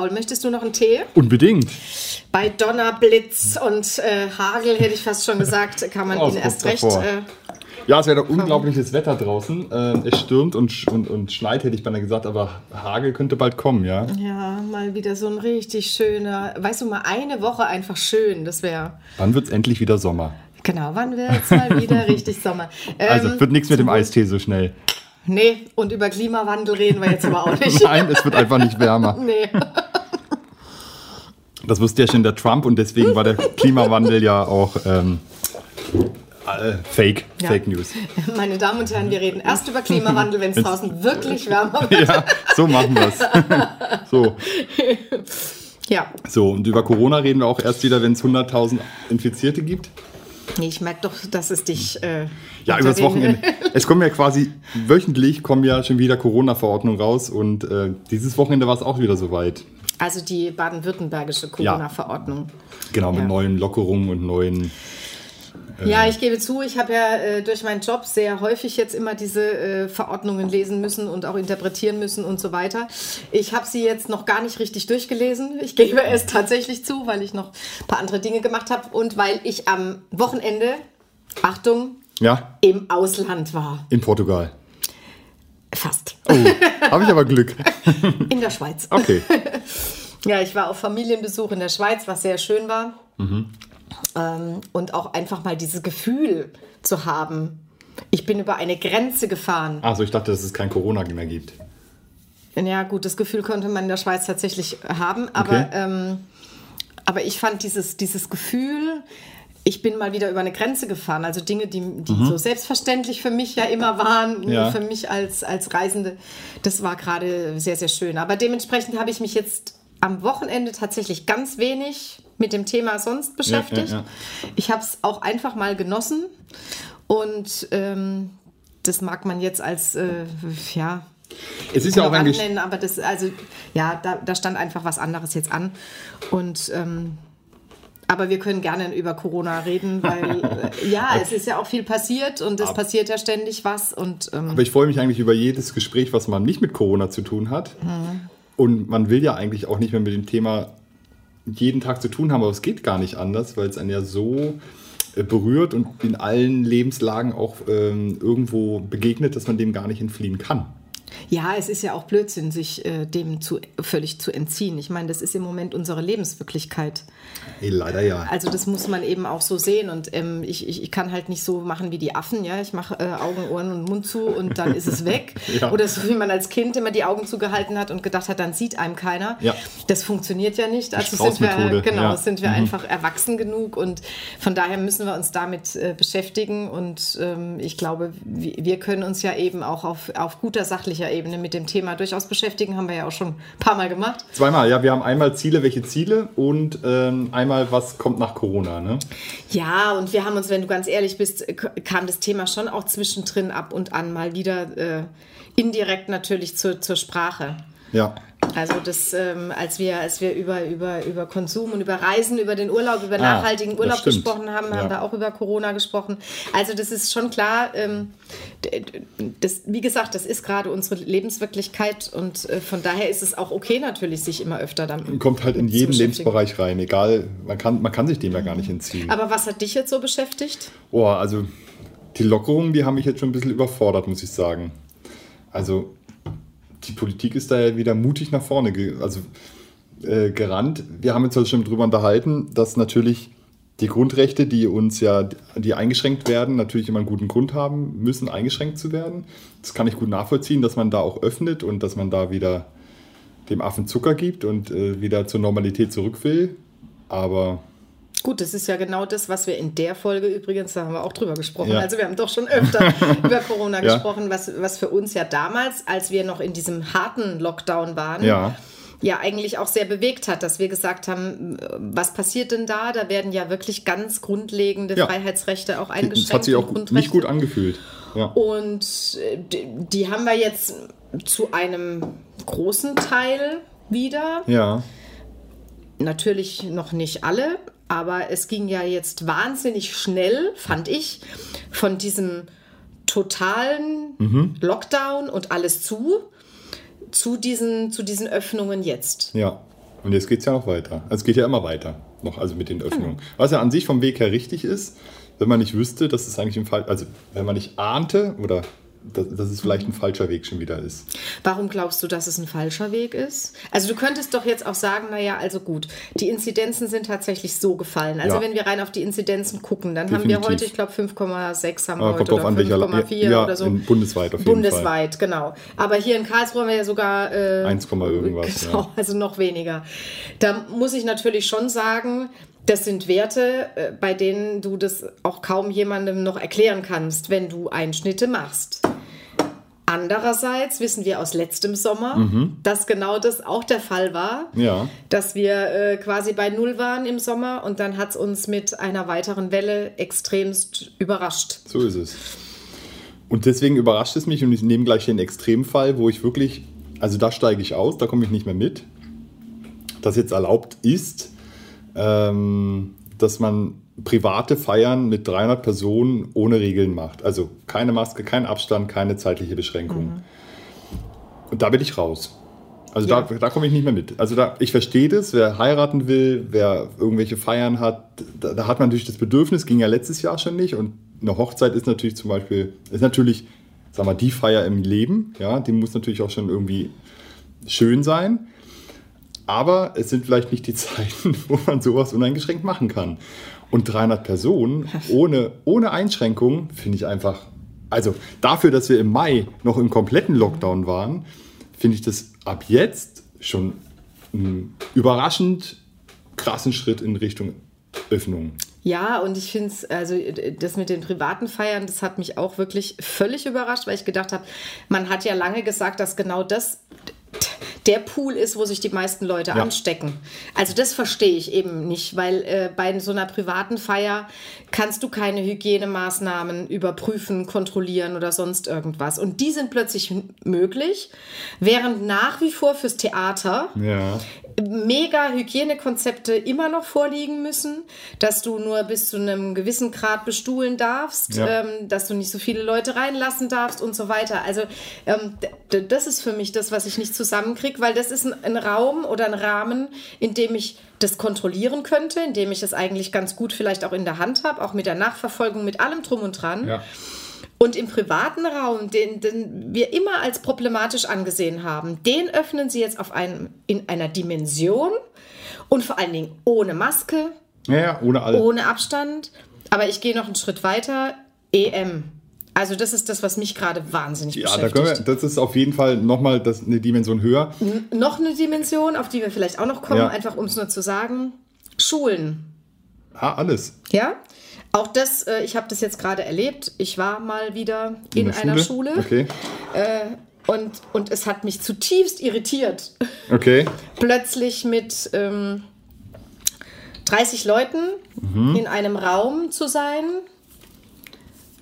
Paul, möchtest du noch einen Tee? Unbedingt. Bei Donner, Blitz und äh, Hagel, hätte ich fast schon gesagt, kann man Oh, ihn erst recht. Äh, Ja, es wäre doch unglaubliches Wetter draußen. Ähm, es stürmt und, und, und schneit, hätte ich beinahe gesagt, aber Hagel könnte bald kommen, ja. ja, mal wieder so ein richtig schöner, weißt du, mal eine Woche einfach schön, das wäre. Wann wird es endlich wieder Sommer? Genau, wann wird es mal wieder richtig Sommer? Also Ähm, wird nichts mit dem Eistee so schnell. Nee, und über Klimawandel reden wir jetzt aber auch nicht. Nein, es wird einfach nicht wärmer. Nee. Das wusste ja schon der Trump und deswegen war der Klimawandel ja auch ähm, äh, Fake, Ja. Fake News. Meine Damen und Herren, wir reden erst über Klimawandel, wenn es draußen wirklich wärmer wird. Ja, so machen wir es. So, Ja, so, und über Corona reden wir auch erst wieder, wenn es 100.000 Infizierte gibt. nee, ich merke doch, dass es dich. Äh, Ja, übers den- Wochenende. Es kommen ja quasi wöchentlich kommen ja schon wieder Corona-Verordnungen raus und äh, dieses Wochenende war es auch wieder soweit. Also die baden-württembergische Corona-Verordnung. Genau, mit Ja. neuen Lockerungen und neuen. Ja, ich gebe zu, ich habe ja äh, durch meinen Job sehr häufig jetzt immer diese äh, Verordnungen lesen müssen und auch interpretieren müssen und so weiter. Ich habe sie jetzt noch gar nicht richtig durchgelesen. Ich gebe es tatsächlich zu, weil ich noch ein paar andere Dinge gemacht habe und weil ich am Wochenende, Achtung, Ja, im Ausland war. in Portugal. Fast. Oh, habe ich aber Glück. In der Schweiz. Okay. Ja, ich war auf Familienbesuch in der Schweiz, was sehr schön war. Ähm, und auch einfach mal dieses Gefühl zu haben. Ich bin über eine Grenze gefahren. Also ich dachte, dass es kein Corona mehr gibt. Ja, gut, das Gefühl konnte man in der Schweiz tatsächlich haben, aber, Okay. ähm, aber ich fand dieses, dieses Gefühl, ich bin mal wieder über eine Grenze gefahren. Also Dinge, die, die so selbstverständlich für mich ja immer waren, nur Ja. für mich als, als Reisende, das war gerade sehr, sehr schön. Aber dementsprechend habe ich mich jetzt am Wochenende tatsächlich ganz wenig mit dem Thema sonst beschäftigt. ja, ja. Ich habe es auch einfach mal genossen und ähm, das mag man jetzt als, äh, ja, Es ist ja auch nennen, aber das, also, ja, da, da stand einfach was anderes jetzt an. Und, ähm, aber wir können gerne über Corona reden, weil, äh, ja, es ist ja auch viel passiert und es passiert ja ständig was und, ähm, Aber ich freue mich eigentlich über jedes Gespräch, was man nicht mit Corona zu tun hat. Und man will ja eigentlich auch nicht mehr mit dem Thema jeden Tag zu tun haben, aber es geht gar nicht anders, weil es einen ja so äh, berührt und in allen Lebenslagen auch ähm, irgendwo begegnet, dass man dem gar nicht entfliehen kann. Ja, es ist ja auch Blödsinn, sich äh, dem zu, völlig zu entziehen. Ich meine, das ist im Moment unsere Lebenswirklichkeit. Hey, leider ja. Also das muss man eben auch so sehen und ähm, ich, ich, ich kann halt nicht so machen wie die Affen, ja, ich mache äh, Augen, Ohren und Mund zu und dann ist es weg. Ja. Oder so wie man als Kind immer die Augen zugehalten hat und gedacht hat, dann sieht einem keiner. Ja. Das funktioniert ja nicht. Also sind wir, genau, ja. sind wir Mhm. einfach erwachsen genug und von daher müssen wir uns damit äh, beschäftigen und ähm, ich glaube, wir, wir können uns ja eben auch auf, auf guter sachlicher Ebene mit dem Thema durchaus beschäftigen, haben wir ja auch schon ein paar Mal gemacht. Zweimal, ja, wir haben einmal Ziele, welche Ziele und ähm, einmal, was kommt nach Corona, ne? Ja, und wir haben uns, wenn du ganz ehrlich bist, äh, kam das Thema schon auch zwischendrin ab und an mal wieder äh, indirekt natürlich zur, zur Sprache. Ja. Also das, ähm, als wir, als wir über, über, über Konsum und über Reisen, über den Urlaub, über Ah, nachhaltigen das Urlaub gesprochen haben, Ja. haben wir auch über Corona gesprochen. Also das ist schon klar, ähm, das, wie gesagt, das ist gerade unsere Lebenswirklichkeit und äh, von daher ist es auch okay natürlich, sich immer öfter damit Kommt halt in jeden. Lebensbereich rein, egal, man kann, man kann sich dem ja gar nicht entziehen. Aber was hat dich jetzt so beschäftigt? Oh, also die Lockerungen, die haben mich jetzt schon ein bisschen überfordert, muss ich sagen. Also die Politik ist da ja wieder mutig nach vorne ge also, äh, gerannt. Wir haben uns also schon drüber unterhalten, dass natürlich die Grundrechte, die uns ja, die eingeschränkt werden, natürlich immer einen guten Grund haben müssen, eingeschränkt zu werden. Das kann ich gut nachvollziehen, dass man da auch öffnet und dass man da wieder dem Affen Zucker gibt und äh, wieder zur Normalität zurück will. Aber Gut, das ist ja genau das, was wir in der Folge übrigens, da haben wir auch drüber gesprochen. Ja. Also wir haben doch schon öfter über Corona Ja. gesprochen, was, was für uns ja damals, als wir noch in diesem harten Lockdown waren, ja, ja eigentlich auch sehr bewegt hat, dass wir gesagt haben, was passiert denn da? Da werden ja wirklich ganz grundlegende. Freiheitsrechte auch eingeschränkt. das hat sich auch nicht gut angefühlt. Und äh, die, die haben wir jetzt zu einem großen Teil wieder. ja. Natürlich noch nicht alle, aber es ging ja jetzt wahnsinnig schnell, fand ich, von diesem totalen Lockdown und alles zu, zu diesen, zu diesen Öffnungen jetzt. Ja. Und jetzt geht es ja noch weiter. Also es geht ja immer weiter, noch also mit den Öffnungen. Mhm. Was ja an sich vom Weg her richtig ist, wenn man nicht wüsste, dass es eigentlich im Fall, also wenn man nicht ahnte oder dass, dass es vielleicht ein falscher Weg schon wieder ist. Warum glaubst du, dass es ein falscher Weg ist? Also du könntest doch jetzt auch sagen, naja, also gut, die Inzidenzen sind tatsächlich so gefallen. Also ja. wenn wir rein auf die Inzidenzen gucken, dann Definitiv. haben wir heute, ich glaube, 5,6 haben wir ah, heute oder 5,4 ja, oder so. bundesweit auf jeden Bundesweit, Fall. genau. Aber hier in Karlsruhe haben wir ja sogar... Äh, 1, irgendwas. Genau, ja. also noch weniger. Da muss ich natürlich schon sagen, das sind Werte, äh, bei denen du das auch kaum jemandem noch erklären kannst, wenn du Einschnitte machst. Andererseits wissen wir aus letztem Sommer, mhm. dass genau das auch der Fall war. Ja. Dass wir äh, quasi bei Null waren im Sommer und dann hat es uns mit einer weiteren Welle extremst überrascht. So ist es. Und deswegen überrascht es mich und ich nehme gleich den Extremfall, wo ich wirklich, also da steige ich aus, da komme ich nicht mehr mit, dass jetzt erlaubt ist, ähm, dass man private Feiern mit 300 Personen ohne Regeln macht. Also keine Maske, kein Abstand, keine zeitliche Beschränkung. Mhm. Und da bin ich raus. Also ja. da, da komme ich nicht mehr mit. Also da, ich verstehe das, wer heiraten will, wer irgendwelche Feiern hat, da, da, hat man natürlich das Bedürfnis, ging ja letztes Jahr schon nicht. Und eine Hochzeit ist natürlich zum Beispiel, ist natürlich, sag mal, die Feier im Leben, ja, die muss natürlich auch schon irgendwie schön sein. Aber es sind vielleicht nicht die Zeiten, wo man sowas uneingeschränkt machen kann. Und 300 Personen ohne, ohne Einschränkung finde ich einfach, also dafür, dass wir im Mai noch im kompletten Lockdown waren, finde ich das ab jetzt schon einen überraschend krassen Schritt in Richtung Öffnung. Ja, und ich finde es, also das mit den privaten Feiern, das hat mich auch wirklich völlig überrascht, weil ich gedacht habe, man hat ja lange gesagt, dass genau das der Pool ist, wo sich die meisten Leute ja. anstecken. Also das verstehe ich eben nicht, weil äh, bei so einer privaten Feier kannst du keine Hygienemaßnahmen überprüfen, kontrollieren oder sonst irgendwas. Und die sind plötzlich möglich, während nach wie vor fürs Theater ja mega Hygienekonzepte immer noch vorliegen müssen, dass du nur bis zu einem gewissen Grad bestuhlen darfst, ja. ähm, dass du nicht so viele Leute reinlassen darfst und so weiter. Also ähm, das ist für mich das, was ich nicht zusammenkriege, weil das ist ein, ein Raum oder ein Rahmen, in dem ich das kontrollieren könnte, in dem ich es eigentlich ganz gut vielleicht auch in der Hand habe, auch mit der Nachverfolgung, mit allem drum und dran. Ja. Und im privaten Raum, den, den wir immer als problematisch angesehen haben, den öffnen sie jetzt auf einem, in einer Dimension und vor allen Dingen ohne Maske, ja, ja, ohne, all. ohne Abstand. Aber ich gehe noch einen Schritt weiter. EM. Also das ist das, was mich gerade wahnsinnig ja, beschäftigt. Ja, da das ist auf jeden Fall nochmal eine Dimension höher. N noch eine Dimension, auf die wir vielleicht auch noch kommen, ja. einfach um es nur zu sagen. Schulen. Ah, alles. Ja, auch das, äh, ich habe das jetzt gerade erlebt. Ich war mal wieder in, in einer Schule. Okay. Äh, und, und es hat mich zutiefst irritiert. Okay. Plötzlich mit ähm, 30 Leuten mhm. in einem Raum zu sein,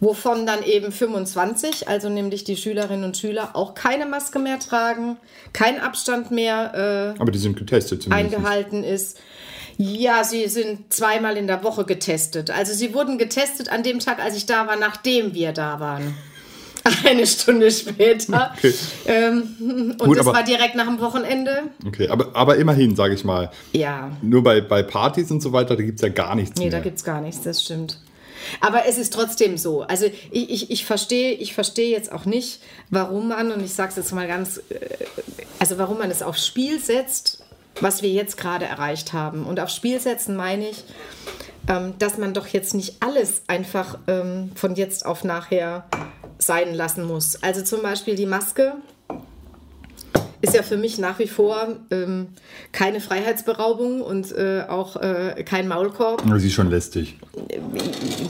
wovon dann eben 25, also nämlich die Schülerinnen und Schüler, auch keine Maske mehr tragen, kein Abstand mehr äh, Aber die sind getestet eingehalten ist. Ja, sie sind zweimal in der Woche getestet. Also sie wurden getestet an dem Tag, als ich da war, nachdem wir da waren. Eine Stunde später. Okay. Ähm, und Gut, das aber, war direkt nach dem Wochenende. Okay, aber, aber immerhin, sage ich mal. Ja. Nur bei, bei Partys und so weiter, da gibt es ja gar nichts. Nee, mehr. da gibt es gar nichts, das stimmt. Aber es ist trotzdem so. Also ich, ich, ich verstehe ich versteh jetzt auch nicht, warum man, und ich sage es jetzt mal ganz, äh, also warum man es aufs Spiel setzt, was wir jetzt gerade erreicht haben. Und aufs Spiel setzen meine ich, ähm, dass man doch jetzt nicht alles einfach ähm, von jetzt auf nachher sein lassen muss. Also zum Beispiel die Maske ist ja für mich nach wie vor ähm, keine Freiheitsberaubung und äh, auch äh, kein Maulkorb. Sie ist schon lästig.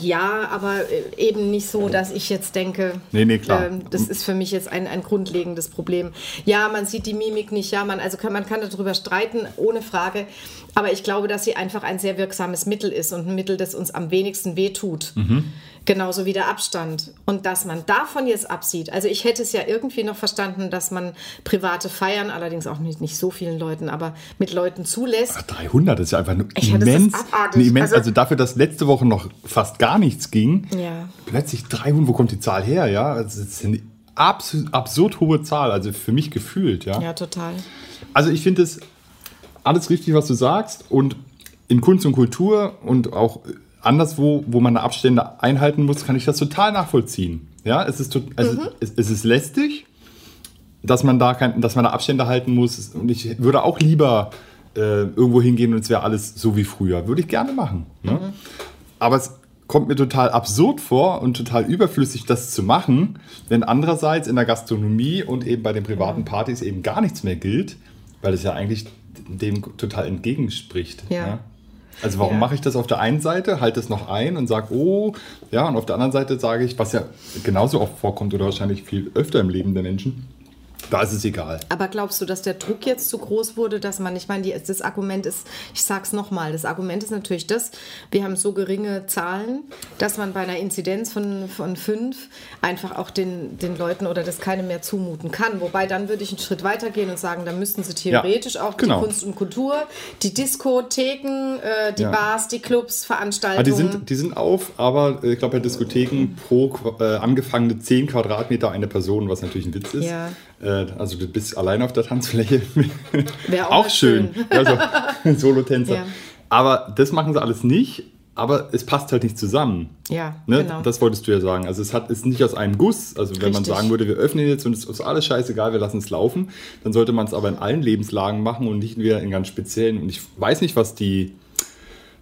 Ja, aber äh, eben nicht so, dass ich jetzt denke, nee, nee, klar. Ähm, das ist für mich jetzt ein, ein grundlegendes Problem. Ja, man sieht die Mimik nicht, ja, man, also kann, man kann darüber streiten, ohne Frage. Aber ich glaube, dass sie einfach ein sehr wirksames Mittel ist und ein Mittel, das uns am wenigsten wehtut. Mhm. Genauso wie der Abstand. Und dass man davon jetzt absieht. Also ich hätte es ja irgendwie noch verstanden, dass man private Feiern, allerdings auch nicht, nicht so vielen Leuten, aber mit Leuten zulässt. Ach, 300 ist ja einfach nur ich immens. immens also, also, dafür, dass letzte Woche noch fast gar nichts ging, ja. plötzlich 300, wo kommt die Zahl her? Ja, also das ist eine absurd, absurd hohe Zahl, also für mich gefühlt. Ja, ja total. Also ich finde es alles richtig, was du sagst. Und in Kunst und Kultur und auch anderswo, wo man Abstände einhalten muss, kann ich das total nachvollziehen. Ja, es ist, also mhm. es, es, ist lästig, dass man da kein, dass man da Abstände halten muss. Und ich würde auch lieber äh, irgendwo hingehen und es wäre alles so wie früher. Würde ich gerne machen. Ne? Mhm. Aber es kommt mir total absurd vor und total überflüssig, das zu machen, wenn andererseits in der Gastronomie und eben bei den privaten Partys eben gar nichts mehr gilt, weil es ja eigentlich dem total entgegenspricht. Ja. ja? Also warum ja. mache ich das auf der einen Seite, halte es noch ein und sage, oh, ja, und auf der anderen Seite sage ich, was ja genauso oft vorkommt oder wahrscheinlich viel öfter im Leben der Menschen, da ist es egal. Aber glaubst du, dass der Druck jetzt so groß wurde, dass man, ich meine, die, das Argument ist, ich sage es nochmal, das Argument ist natürlich das, wir haben so geringe Zahlen, dass man bei einer Inzidenz von, von fünf einfach auch den, den Leuten oder das keinem mehr zumuten kann. Wobei dann würde ich einen Schritt weiter gehen und sagen, da müssten sie theoretisch ja, auch genau. die Kunst und Kultur, die Diskotheken, äh, die ja. Bars, die Clubs, Veranstaltungen. Ah, die, sind, die sind auf, aber äh, ich glaube bei Diskotheken pro äh, angefangene 10 Quadratmeter eine Person, was natürlich ein Witz ist. Ja. Äh, also du bist allein auf der Tanzfläche. Wäre auch, auch schön. schön. Also Solotänzer. Ja. Aber das machen sie alles nicht. Aber es passt halt nicht zusammen. Ja, ne? genau. Das wolltest du ja sagen. Also es hat, ist nicht aus einem Guss. Also wenn Richtig. man sagen würde, wir öffnen jetzt und es ist alles scheißegal, wir lassen es laufen, dann sollte man es aber in allen Lebenslagen machen und nicht wieder in ganz speziellen. Und ich weiß nicht, was die,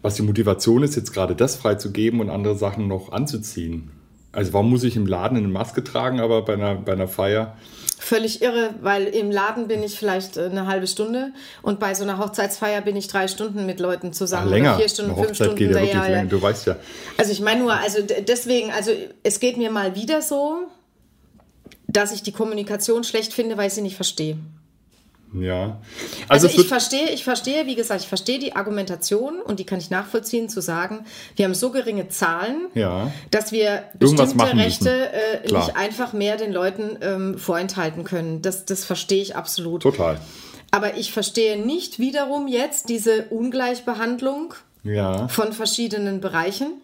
was die Motivation ist, jetzt gerade das freizugeben und andere Sachen noch anzuziehen. Also warum muss ich im Laden eine Maske tragen, aber bei einer, bei einer Feier völlig irre, weil im Laden bin ich vielleicht äh, eine halbe Stunde und bei so einer Hochzeitsfeier bin ich drei Stunden mit Leuten zusammen. Ach, länger. vier Stunden, eine fünf Stunden. Geht ja, wirklich ja, länger. Du weißt ja. Also ich meine nur, also deswegen, also es geht mir mal wieder so, dass ich die Kommunikation schlecht finde, weil ich sie nicht verstehe. Ja. Also, also ich verstehe, ich verstehe, wie gesagt, ich verstehe die Argumentation und die kann ich nachvollziehen, zu sagen, wir haben so geringe Zahlen, ja. dass wir bestimmte Rechte äh, nicht einfach mehr den Leuten ähm, vorenthalten können. Das, das verstehe ich absolut. Total. Aber ich verstehe nicht wiederum jetzt diese Ungleichbehandlung ja. von verschiedenen Bereichen.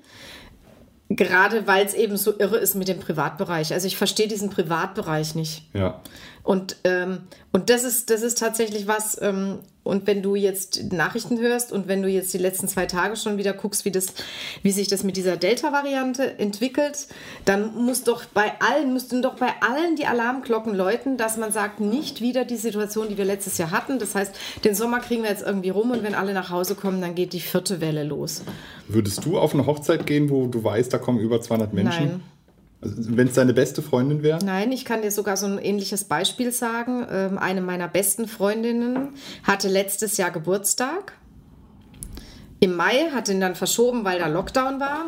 Gerade weil es eben so irre ist mit dem Privatbereich. Also ich verstehe diesen Privatbereich nicht. Ja. Und, ähm, und das, ist, das ist tatsächlich was, ähm, und wenn du jetzt Nachrichten hörst und wenn du jetzt die letzten zwei Tage schon wieder guckst, wie, das, wie sich das mit dieser Delta-Variante entwickelt, dann muss doch bei allen, müssten doch bei allen die Alarmglocken läuten, dass man sagt, nicht wieder die Situation, die wir letztes Jahr hatten. Das heißt, den Sommer kriegen wir jetzt irgendwie rum und wenn alle nach Hause kommen, dann geht die vierte Welle los. Würdest du auf eine Hochzeit gehen, wo du weißt, da kommen über 200 Menschen? Nein. Also, Wenn es deine beste Freundin wäre? Nein, ich kann dir sogar so ein ähnliches Beispiel sagen. Ähm, eine meiner besten Freundinnen hatte letztes Jahr Geburtstag. Im Mai hat ihn dann verschoben, weil da Lockdown war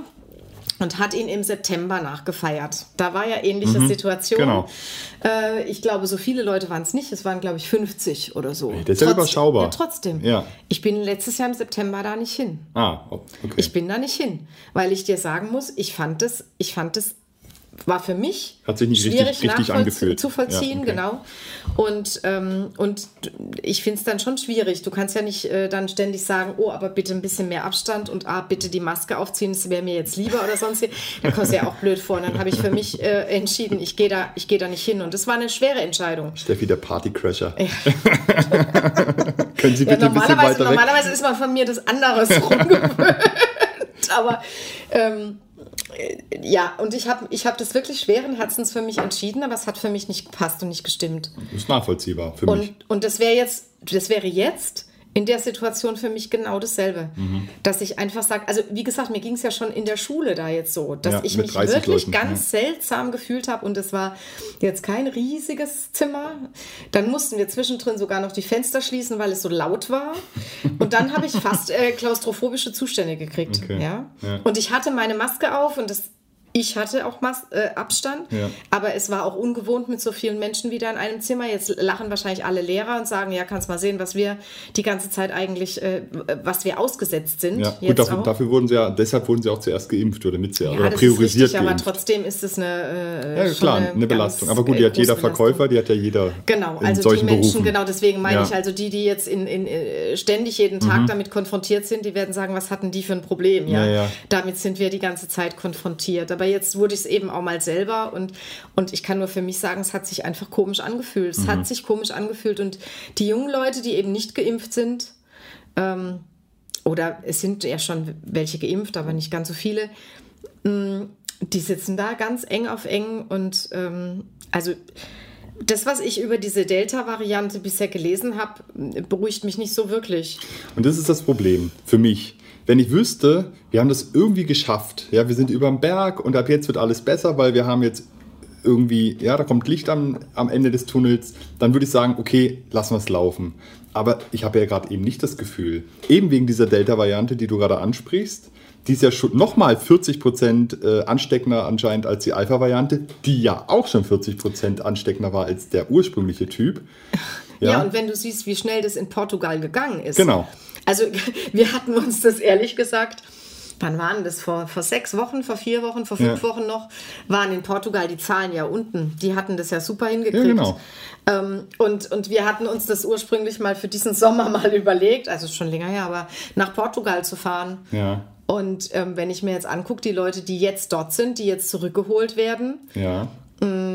und hat ihn im September nachgefeiert. Da war ja ähnliche mhm, Situation. Genau. Äh, ich glaube, so viele Leute waren es nicht. Es waren, glaube ich, 50 oder so. Das ist ja überschaubar. Ja, trotzdem. Ja. Ich bin letztes Jahr im September da nicht hin. Ah, okay. Ich bin da nicht hin, weil ich dir sagen muss, ich fand es, ich fand es war für mich Hat sich nicht schwierig richtig, richtig angefühlt. zu vollziehen, ja, okay. genau. Und, ähm, und ich finde es dann schon schwierig. Du kannst ja nicht äh, dann ständig sagen, oh, aber bitte ein bisschen mehr Abstand und ah, bitte die Maske aufziehen, das wäre mir jetzt lieber oder sonst. Da kommst du ja auch blöd vor. Und dann habe ich für mich äh, entschieden, ich gehe da, geh da nicht hin. Und das war eine schwere Entscheidung. Steffi, der Partycrasher. Können Sie bitte ja, ein bisschen weiter Normalerweise ist man von mir das anderes rumgewöhnt. aber ähm, ja, und ich habe ich hab das wirklich schweren Herzens für mich entschieden, aber es hat für mich nicht gepasst und nicht gestimmt. Das ist nachvollziehbar für und, mich. Und das wäre jetzt, das wäre jetzt in der Situation für mich genau dasselbe. Mhm. Dass ich einfach sage, also wie gesagt, mir ging es ja schon in der Schule da jetzt so, dass ja, ich mich wirklich Leuten, ganz ja. seltsam gefühlt habe und es war jetzt kein riesiges Zimmer. Dann mussten wir zwischendrin sogar noch die Fenster schließen, weil es so laut war. Und dann habe ich fast äh, klaustrophobische Zustände gekriegt. Okay. Ja? ja? Und ich hatte meine Maske auf und das ich hatte auch Mas äh, Abstand, ja. aber es war auch ungewohnt mit so vielen Menschen wieder in einem Zimmer. Jetzt lachen wahrscheinlich alle Lehrer und sagen, ja, kannst mal sehen, was wir die ganze Zeit eigentlich, äh, was wir ausgesetzt sind. Ja, gut, dafür, dafür, wurden sie ja, deshalb wurden sie auch zuerst geimpft oder mit ja, oder priorisiert. Richtig, aber trotzdem ist es eine, äh, ja, klar, eine, eine Belastung. Aber gut, die hat jeder Verkäufer, die hat ja jeder. Genau, also die Menschen, Berufen. genau, deswegen meine ja. ich, also die, die jetzt in, in, äh, ständig jeden Tag mhm. damit konfrontiert sind, die werden sagen, was hatten die für ein Problem? Ja? Damit sind wir die ganze Zeit konfrontiert. Aber jetzt wurde ich es eben auch mal selber und, und ich kann nur für mich sagen, es hat sich einfach komisch angefühlt. Es mhm. hat sich komisch angefühlt und die jungen Leute, die eben nicht geimpft sind, ähm, oder es sind ja schon welche geimpft, aber nicht ganz so viele, mm, die sitzen da ganz eng auf eng und ähm, also das, was ich über diese Delta-Variante bisher gelesen habe, beruhigt mich nicht so wirklich. Und das ist das Problem für mich. Wenn ich wüsste, wir haben das irgendwie geschafft, ja, wir sind über dem Berg und ab jetzt wird alles besser, weil wir haben jetzt irgendwie, ja, da kommt Licht am, am Ende des Tunnels, dann würde ich sagen, okay, lassen wir es laufen. Aber ich habe ja gerade eben nicht das Gefühl, eben wegen dieser Delta-Variante, die du gerade ansprichst, die ist ja schon nochmal 40 Prozent äh, ansteckender anscheinend als die Alpha-Variante, die ja auch schon 40 Prozent ansteckender war als der ursprüngliche Typ. Ja. ja, und wenn du siehst, wie schnell das in Portugal gegangen ist. Genau. Also wir hatten uns das ehrlich gesagt wann waren das? Vor, vor sechs Wochen, vor vier Wochen, vor fünf ja. Wochen noch, waren in Portugal die Zahlen ja unten. Die hatten das ja super hingekriegt. Ja, genau. Ähm, und, und wir hatten uns das ursprünglich mal für diesen Sommer mal überlegt, also schon länger her, aber nach Portugal zu fahren. Ja. Und ähm, wenn ich mir jetzt angucke, die Leute, die jetzt dort sind, die jetzt zurückgeholt werden, ja. mh, mm,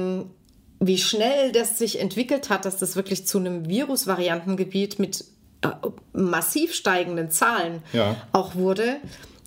wie schnell das sich entwickelt hat, dass das wirklich zu einem Virusvariantengebiet mit äh, massiv steigenden Zahlen ja. auch wurde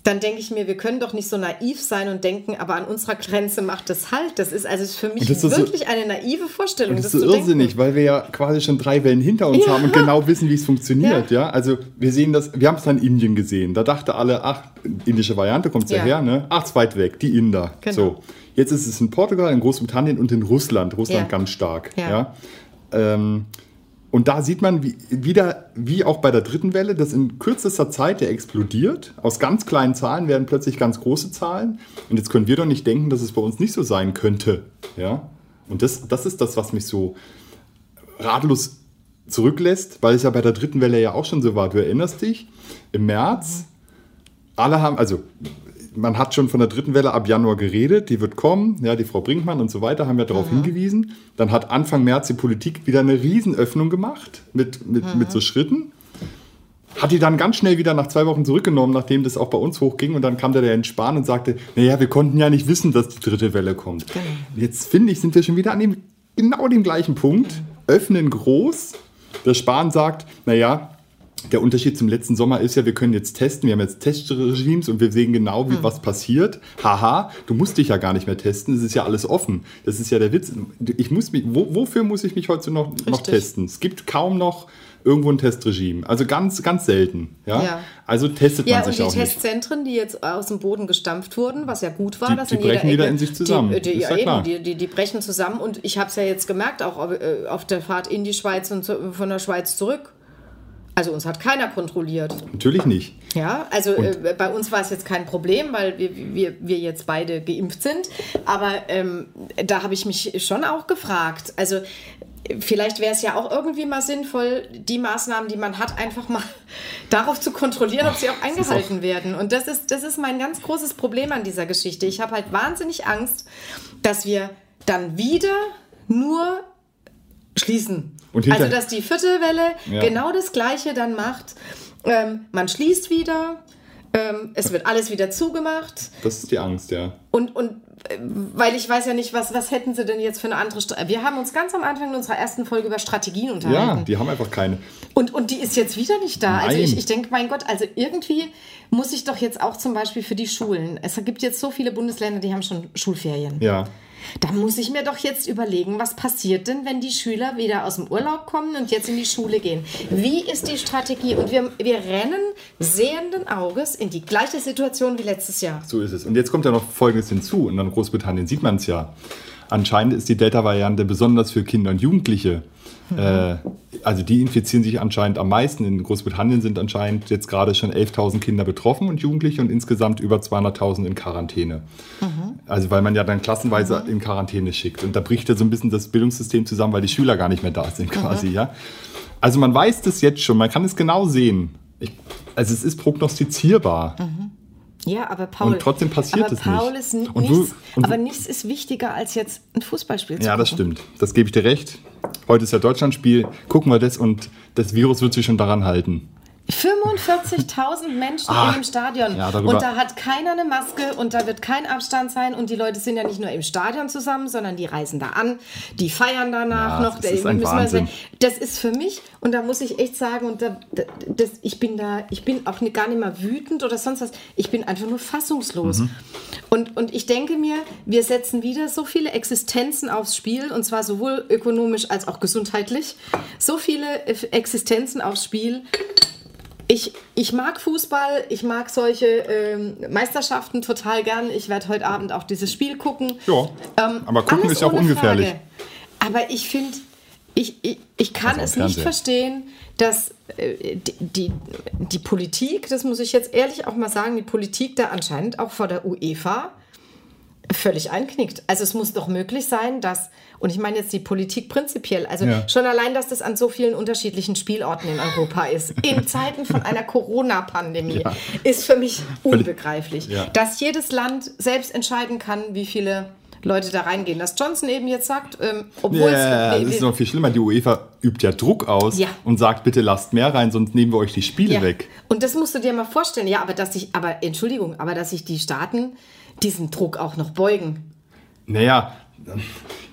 dann denke ich mir, wir können doch nicht so naiv sein und denken, aber an unserer Grenze macht das halt. Das ist also für mich wirklich so, eine naive Vorstellung. das ist so irrsinnig, denken. weil wir ja quasi schon drei Wellen hinter uns ja. haben und genau wissen, wie es funktioniert. Ja. ja. also wir sehen das, wir haben es dann in Indien gesehen. Da dachte alle, ach, indische Variante kommt ja. her, ne? Ach, ist weit weg, die Inder. Genau. So. Jetzt ist es in Portugal, in Großbritannien und in Russland. Russland ganz stark. Ja. Ähm, und da sieht man wie, wieder, wie auch bei der dritten Welle, dass in kürzester Zeit der explodiert. Aus ganz kleinen Zahlen werden plötzlich ganz große Zahlen. Und jetzt können wir doch nicht denken, dass es bei uns nicht so sein könnte. Ja? Und das, das ist das, was mich so ratlos zurücklässt, weil es ja bei der dritten Welle ja auch schon so war. Du erinnerst dich, im März, alle haben, also man hat schon von der dritten Welle ab Januar geredet, die wird kommen, ja, die Frau Brinkmann und so weiter haben ja darauf mhm. hingewiesen. Dann hat Anfang März die Politik wieder eine Riesenöffnung gemacht mit, mit, mhm. mit so Schritten. Hat die dann ganz schnell wieder nach zwei Wochen zurückgenommen, nachdem das auch bei uns hochging. Und dann kam der der Spahn und sagte, naja, wir konnten ja nicht wissen, dass die dritte Welle kommt. Genau. Jetzt finde ich, sind wir schon wieder an dem, genau dem gleichen Punkt. Mhm. Öffnen groß. Der Spahn sagt, naja, der Unterschied zum letzten Sommer ist ja, wir können jetzt testen, wir haben jetzt Testregimes und wir sehen genau, wie hm. was passiert. Haha, du musst dich ja gar nicht mehr testen, es ist ja alles offen. Das ist ja der Witz. Ich muss mich, wo, wofür muss ich mich heute noch, noch testen? Es gibt kaum noch irgendwo ein Testregime. Also ganz, ganz selten. Ja? ja. Also testet ja, man sich auch nicht. Ja, und die Testzentren, die jetzt aus dem Boden gestampft wurden, was ja gut war, die, dass die in brechen jeder wieder in sich zusammen. Die, die, ja, eben, die, die, die, brechen zusammen und ich habe es ja jetzt gemerkt, auch äh, auf der Fahrt in die Schweiz und von der Schweiz zurück also uns hat keiner kontrolliert. Natürlich nicht. Ja, also äh, bei uns war es jetzt kein Problem, weil wir, wir, wir jetzt beide geimpft sind. Aber ähm, da habe ich mich schon auch gefragt. Also vielleicht wäre es ja auch irgendwie mal sinnvoll, die Maßnahmen, die man hat, einfach mal darauf zu kontrollieren, ob sie auch eingehalten auch werden. Und das ist, das ist mein ganz großes Problem an dieser Geschichte. Ich habe halt wahnsinnig Angst, dass wir dann wieder nur schließen. also, dass die vierte Welle ja. genau das Gleiche dann macht. Ähm, man schließt wieder, ähm, es wird alles wieder zugemacht. Das ist die Angst, ja. Und, und äh, weil ich weiß ja nicht, was, was hätten sie denn jetzt für eine andere Strategie. Wir haben uns ganz am Anfang in unserer ersten Folge über Strategien unterhalten. Ja, die haben einfach keine. Und, und die ist jetzt wieder nicht da. Also Nein. Also ich, ich denke, mein Gott, also irgendwie muss ich doch jetzt auch zum Beispiel für die Schulen. Es gibt jetzt so viele Bundesländer, die haben schon Schulferien. Ja. Da muss ich mir doch jetzt überlegen, was passiert denn, wenn die Schüler wieder aus dem Urlaub kommen und jetzt in die Schule gehen? Wie ist die Strategie? Und wir, wir rennen sehenden Auges in die gleiche Situation wie letztes Jahr. So ist es. Und jetzt kommt ja noch Folgendes hinzu. Und in Großbritannien sieht man es ja. Anscheinend ist die Delta-Variante besonders für Kinder und Jugendliche äh, also die infizieren sich anscheinend am meisten. In Großbritannien sind anscheinend jetzt gerade schon 11.000 Kinder betroffen und Jugendliche und insgesamt über 200.000 in Quarantäne. Mhm. Also weil man ja dann klassenweise mhm. in Quarantäne schickt. Und da bricht ja so ein bisschen das Bildungssystem zusammen, weil die Schüler gar nicht mehr da sind quasi. Mhm. Ja? Also man weiß das jetzt schon, man kann es genau sehen. Ich, also es ist prognostizierbar. Mhm. Ja, aber Paul. Und trotzdem passiert es Paul nicht. Ist und nichts, du, und aber nichts ist wichtiger als jetzt ein Fußballspiel zu Ja, das stimmt. Das gebe ich dir recht. Heute ist ja Deutschlandspiel. Gucken wir das und das Virus wird sich schon daran halten. 45.000 Menschen in dem Stadion. ja, und da hat keiner eine Maske und da wird kein Abstand sein. Und die Leute sind ja nicht nur im Stadion zusammen, sondern die reisen da an, die feiern danach Ja, noch. das ist ein Wahnsinn. Das ist für mich, und da muss ich echt sagen, und da, da- das, ich bin da, ich bin auch gar nicht mal wütend oder sonst was. Ich bin einfach nur fassungslos. Mhm. Und, und ich denke mir, wir setzen wieder so viele Existenzen aufs Spiel, und zwar sowohl ökonomisch als auch gesundheitlich. So viele Existenzen aufs Spiel. Ich, ich mag Fußball, ich mag solche ähm, Meisterschaften total gern. Ich werde heute Abend auch dieses Spiel gucken. Ja, aber gucken ist ja auch ungefährlich. Frage. Aber ich finde, ich, ich, ich kann es nicht verstehen, dass äh, die, die, die Politik, das muss ich jetzt ehrlich auch mal sagen, die Politik da anscheinend auch vor der UEFA völlig einknickt. Also es muss doch möglich sein, dass, und ich meine jetzt die Politik prinzipiell, also Ja. schon allein, dass das an so vielen unterschiedlichen Spielorten in Europa ist, in Zeiten von einer Corona-Pandemie, Ja. ist für mich unbegreiflich. Ja. Dass jedes Land selbst entscheiden kann, wie viele Leute da reingehen. Dass Johnson eben jetzt sagt, ähm, obwohl Ja, es... das ist noch viel schlimmer. Die UEFA übt ja Druck aus Ja. und sagt, bitte lasst mehr rein, sonst nehmen wir euch die Spiele Ja. weg. Und das musst du dir mal vorstellen. Ja, aber dass sich, aber Entschuldigung, aber dass sich die Staaten diesen Druck auch noch beugen. Naja,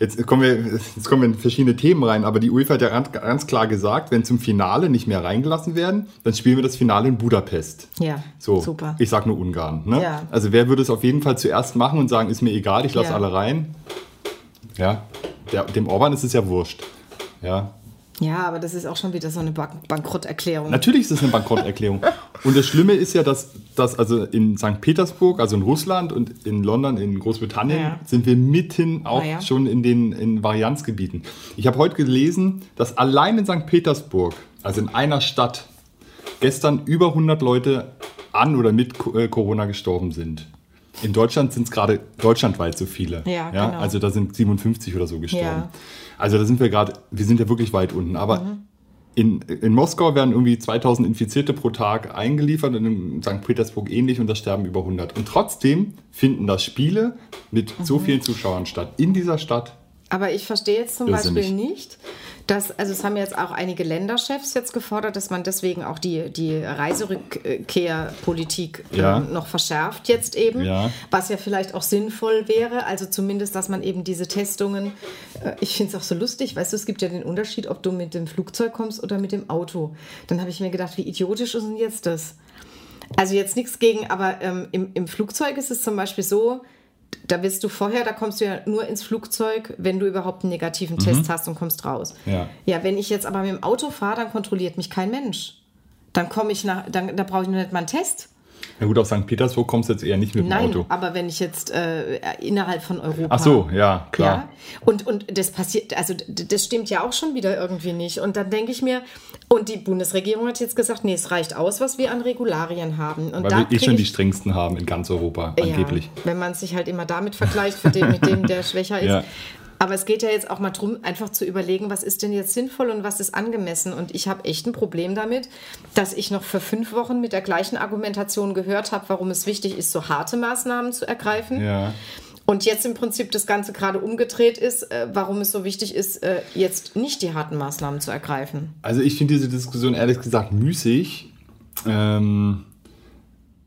jetzt kommen, wir, jetzt kommen wir in verschiedene Themen rein, aber die UEFA hat ja ganz, ganz klar gesagt, wenn zum Finale nicht mehr reingelassen werden, dann spielen wir das Finale in Budapest. Ja, So, super. ich sag nur Ungarn. Ne? Ja. Also wer würde es auf jeden Fall zuerst machen und sagen, ist mir egal, ich lasse Ja. alle rein? Ja, der, dem Orban ist es ja wurscht. Ja, Ja, aber das ist auch schon wieder so eine Bank Bankrotterklärung. Natürlich ist es eine Bankrotterklärung. Und das Schlimme ist ja, dass, dass also in St. Petersburg, also in Russland und in London, in Großbritannien, Ja. sind wir mitten auch Ah, ja. schon in den in Varianzgebieten. Ich habe heute gelesen, dass allein in St. Petersburg, also in einer Stadt, gestern über 100 Leute an oder mit äh, Corona gestorben sind. In Deutschland sind es gerade deutschlandweit so viele. Ja, genau. Also da sind 57 oder so gestorben. Ja. Also da sind wir gerade, wir sind ja wirklich weit unten. Aber Mhm. in, in Moskau werden irgendwie 2000 Infizierte pro Tag eingeliefert und in St. Petersburg ähnlich und da sterben über 100. Und trotzdem finden da Spiele mit so Mhm. vielen Zuschauern statt. In dieser Stadt. Aber ich verstehe jetzt zum Irrsinnig. Beispiel nicht, dass, also es haben jetzt auch einige Länderchefs jetzt gefordert, dass man deswegen auch die, die Reiserückkehrpolitik Ja. ähm, noch verschärft jetzt eben, Ja. was ja vielleicht auch sinnvoll wäre, also zumindest, dass man eben diese Testungen, äh, ich finde es auch so lustig, weißt du, es gibt ja den Unterschied, ob du mit dem Flugzeug kommst oder mit dem Auto. Dann habe ich mir gedacht, wie idiotisch ist denn jetzt das? Also jetzt nichts gegen, aber ähm, im, im Flugzeug ist es zum Beispiel so, da wirst du vorher, da kommst du ja nur ins Flugzeug, wenn du überhaupt einen negativen Test hast und kommst raus. Mhm. Ja. ja, wenn ich jetzt aber mit dem Auto fahre, dann kontrolliert mich kein Mensch. Dann komme ich nach, dann, da brauche ich noch nicht mal einen Test. Na gut, aus St. Petersburg kommst du jetzt eher nicht mit dem Nein, Auto. aber wenn ich jetzt äh, innerhalb von Europa. Ach so, ja, klar. Ja, und, und das passiert, also das stimmt ja auch schon wieder irgendwie nicht. Und dann denke ich mir, und die Bundesregierung hat jetzt gesagt, nee, es reicht aus, was wir an Regularien haben. Und Weil wir eh schon die strengsten haben in ganz Europa, angeblich. ja, wenn man sich halt immer damit vergleicht, mit dem, mit dem der schwächer ist. Ja. Aber es geht ja jetzt auch mal darum, einfach zu überlegen, was ist denn jetzt sinnvoll und was ist angemessen. Und ich habe echt ein Problem damit, dass ich noch für fünf Wochen mit der gleichen Argumentation gehört habe, warum es wichtig ist, so harte Maßnahmen zu ergreifen. Ja. Und jetzt im Prinzip das Ganze gerade umgedreht ist, äh, warum es so wichtig ist, äh, jetzt nicht die harten Maßnahmen zu ergreifen. Also ich finde diese Diskussion ehrlich gesagt müßig. Ähm,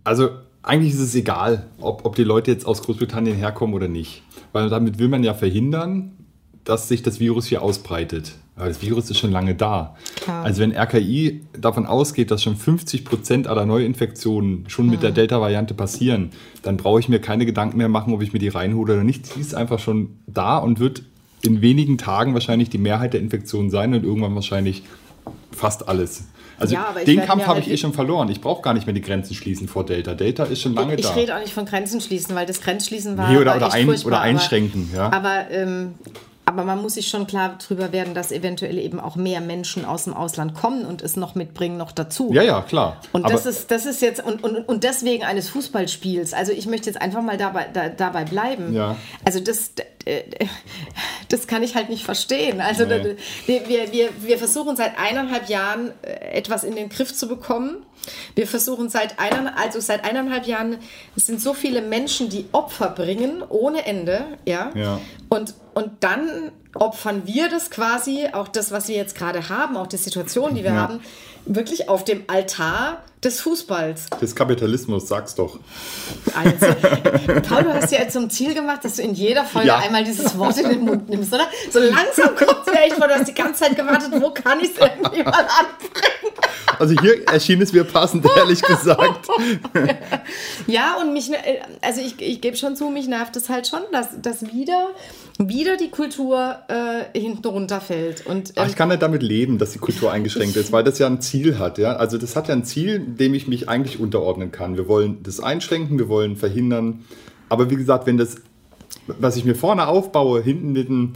also eigentlich ist es egal, ob, ob die Leute jetzt aus Großbritannien herkommen oder nicht. Weil damit will man ja verhindern, dass sich das Virus hier ausbreitet. Aber das Virus ist schon lange da. Klar. Also wenn RKI davon ausgeht, dass schon 50 Prozent aller Neuinfektionen schon mit der Delta-Variante passieren, dann brauche ich mir keine Gedanken mehr machen, ob ich mir die reinhole oder nicht. Sie ist einfach schon da und wird in wenigen Tagen wahrscheinlich die Mehrheit der Infektionen sein und irgendwann wahrscheinlich fast alles. Also Ja, ich den Kampf habe halt ich eh schon verloren. Ich brauche gar nicht mehr die Grenzen schließen vor Delta. Delta ist schon lange Ich da. rede auch nicht von Grenzen schließen, weil das Grenzschließen war, Nee, oder- war oder ein- oder einschränken, aber, ja. Aber, ähm, aber man muss sich schon klar darüber werden, dass eventuell eben auch mehr Menschen aus dem Ausland kommen und es noch mitbringen noch dazu. ja, ja, klar. Und Aber das ist, das ist jetzt, und, und, und deswegen eines Fußballspiels. Also ich möchte jetzt einfach mal dabei, da, dabei bleiben. Ja. Also das, äh, das kann ich halt nicht verstehen. Also Nee. wir, wir, wir versuchen seit eineinhalb Jahren äh, etwas in den Griff zu bekommen. Wir versuchen seit eineinhalb, also seit eineinhalb Jahren, es sind so viele Menschen, die Opfer bringen, ohne Ende, ja. Ja. Und, und dann opfern wir das quasi, auch das, was wir jetzt gerade haben, auch die Situation, die wir Ja. haben, wirklich auf dem Altar des Fußballs. Des Kapitalismus, sag's doch. Also, Paul, du hast ja jetzt zum Ziel gemacht, dass du in jeder Folge Ja. einmal dieses Wort in den Mund nimmst, oder? So langsam kommt es mir echt vor, du hast die ganze Zeit gewartet, wo kann ich es irgendwie mal anbringen? Also hier erschien es mir passend, ehrlich gesagt. Ja, und mich, äh, also ich, ich gebe schon zu, mich nervt es halt schon, dass, dass wieder, wieder die Kultur äh, hinten runterfällt. Und ähm, ich kann nicht damit leben, dass die Kultur eingeschränkt ist, weil das ja ein Ziel hat. Ja? Also das hat ja ein Ziel, dem ich mich eigentlich unterordnen kann. Wir wollen das einschränken, wir wollen verhindern. Aber wie gesagt, wenn das, was ich mir vorne aufbaue, hinten mit dem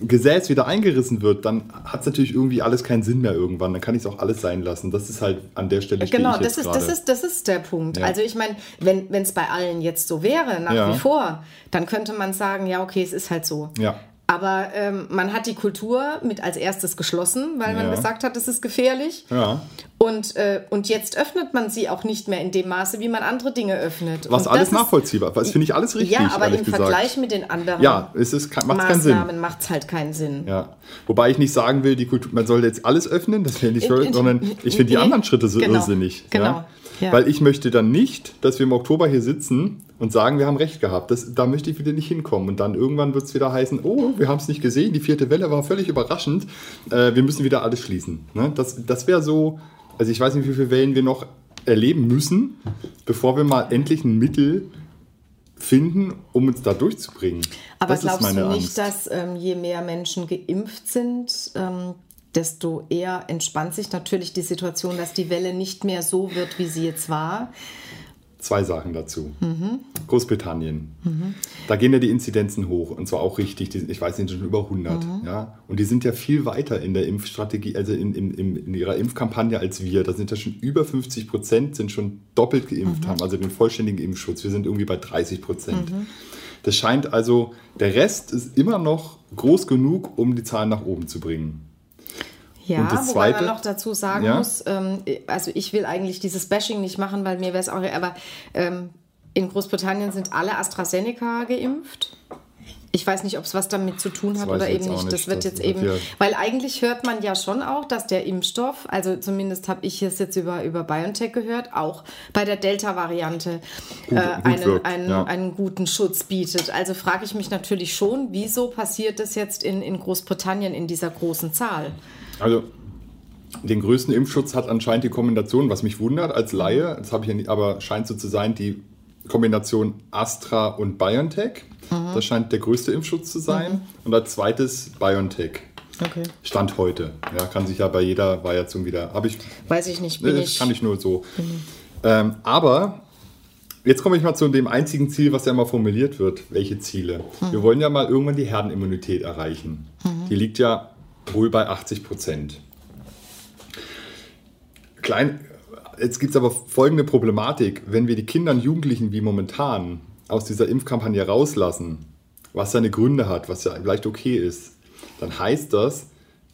Gesäß wieder eingerissen wird, dann hat es natürlich irgendwie alles keinen Sinn mehr irgendwann. Dann kann ich es auch alles sein lassen. Das ist halt an der Stelle Genau, das ist, das, ist, das ist der Punkt. Ja. Also ich meine, wenn es bei allen jetzt so wäre, nach Ja. wie vor, dann könnte man sagen, ja, okay, es ist halt so. Ja. Aber ähm, man hat die Kultur mit als erstes geschlossen, weil man Ja. gesagt hat, es ist gefährlich. Ja. Und, äh, und jetzt öffnet man sie auch nicht mehr in dem Maße, wie man andere Dinge öffnet. Was und alles nachvollziehbar. Das finde ich alles richtig, Ja, aber im gesagt. Vergleich mit den anderen Ja, es ist, macht keinen Sinn. Maßnahmen macht es halt keinen Sinn. Ja, wobei ich nicht sagen will, die Kultur, man soll jetzt alles öffnen, das finde ich In- toll, in- sondern ich finde die nee, anderen Schritte so genau, irrsinnig. genau, ja. Weil ich möchte dann nicht, dass wir im Oktober hier sitzen und sagen, wir haben recht gehabt. Das, da möchte ich wieder nicht hinkommen. Und dann irgendwann wird es wieder heißen, oh, wir haben es nicht gesehen, die vierte Welle war völlig überraschend, äh, wir müssen wieder alles schließen. Ne? Das, das wäre so, also ich weiß nicht, wie viele Wellen wir noch erleben müssen, bevor wir mal endlich ein Mittel finden, um uns da durchzubringen. Aber das glaubst du nicht, Angst. dass ähm, je mehr Menschen geimpft sind, ähm, desto eher entspannt sich natürlich die Situation, dass die Welle nicht mehr so wird, wie sie jetzt war? Zwei Sachen dazu. Mhm. Großbritannien. Da gehen ja die Inzidenzen hoch und zwar auch richtig. Die, ich weiß nicht, schon über 100. Mhm. Ja? Und die sind ja viel weiter in der Impfstrategie, also in, in, in, ihrer Impfkampagne als wir. Da sind ja schon über 50 Prozent, sind schon doppelt geimpft, Mhm. haben also den vollständigen Impfschutz. Wir sind irgendwie bei 30 Prozent. Das scheint also, der Rest ist immer noch groß genug, um die Zahlen nach oben zu bringen. Ja, Und das wobei Zweite? man noch dazu sagen Ja? muss, ähm, also ich will eigentlich dieses Bashing nicht machen, weil mir wäre es auch, aber ähm, in Großbritannien sind alle AstraZeneca geimpft. Ich weiß nicht, ob es was damit zu tun hat oder eben auch nicht. Das nicht. wird Das jetzt wird eben, ja- weil eigentlich hört man ja schon auch, dass der Impfstoff, also zumindest habe ich es jetzt über, über BioNTech gehört, auch bei der Delta-Variante äh, einen, wirkt, einen, ja. einen guten Schutz bietet. Also frage ich mich natürlich schon, wieso passiert das jetzt in, in Großbritannien in dieser großen Zahl? Also den größten Impfschutz hat anscheinend die Kombination, was mich wundert als Laie, das habe ich ja nicht, aber scheint so zu sein, die Kombination Astra und BioNTech. Mhm. Das scheint der größte Impfschutz zu sein. Und als zweites BioNTech. Okay. Stand heute. Ja, kann sich ja bei jeder Variation wieder. Habe ich, Weiß ich nicht, bin ich. kann ich nur so. Ähm, aber jetzt komme ich mal zu dem einzigen Ziel, was ja immer formuliert wird. Welche Ziele? Wir wollen ja mal irgendwann die Herdenimmunität erreichen. Die liegt ja wohl bei 80 Prozent. Klein, jetzt gibt es aber folgende Problematik. Wenn wir die Kinder und Jugendlichen wie momentan aus dieser Impfkampagne rauslassen, was seine Gründe hat, was ja vielleicht okay ist, dann heißt das,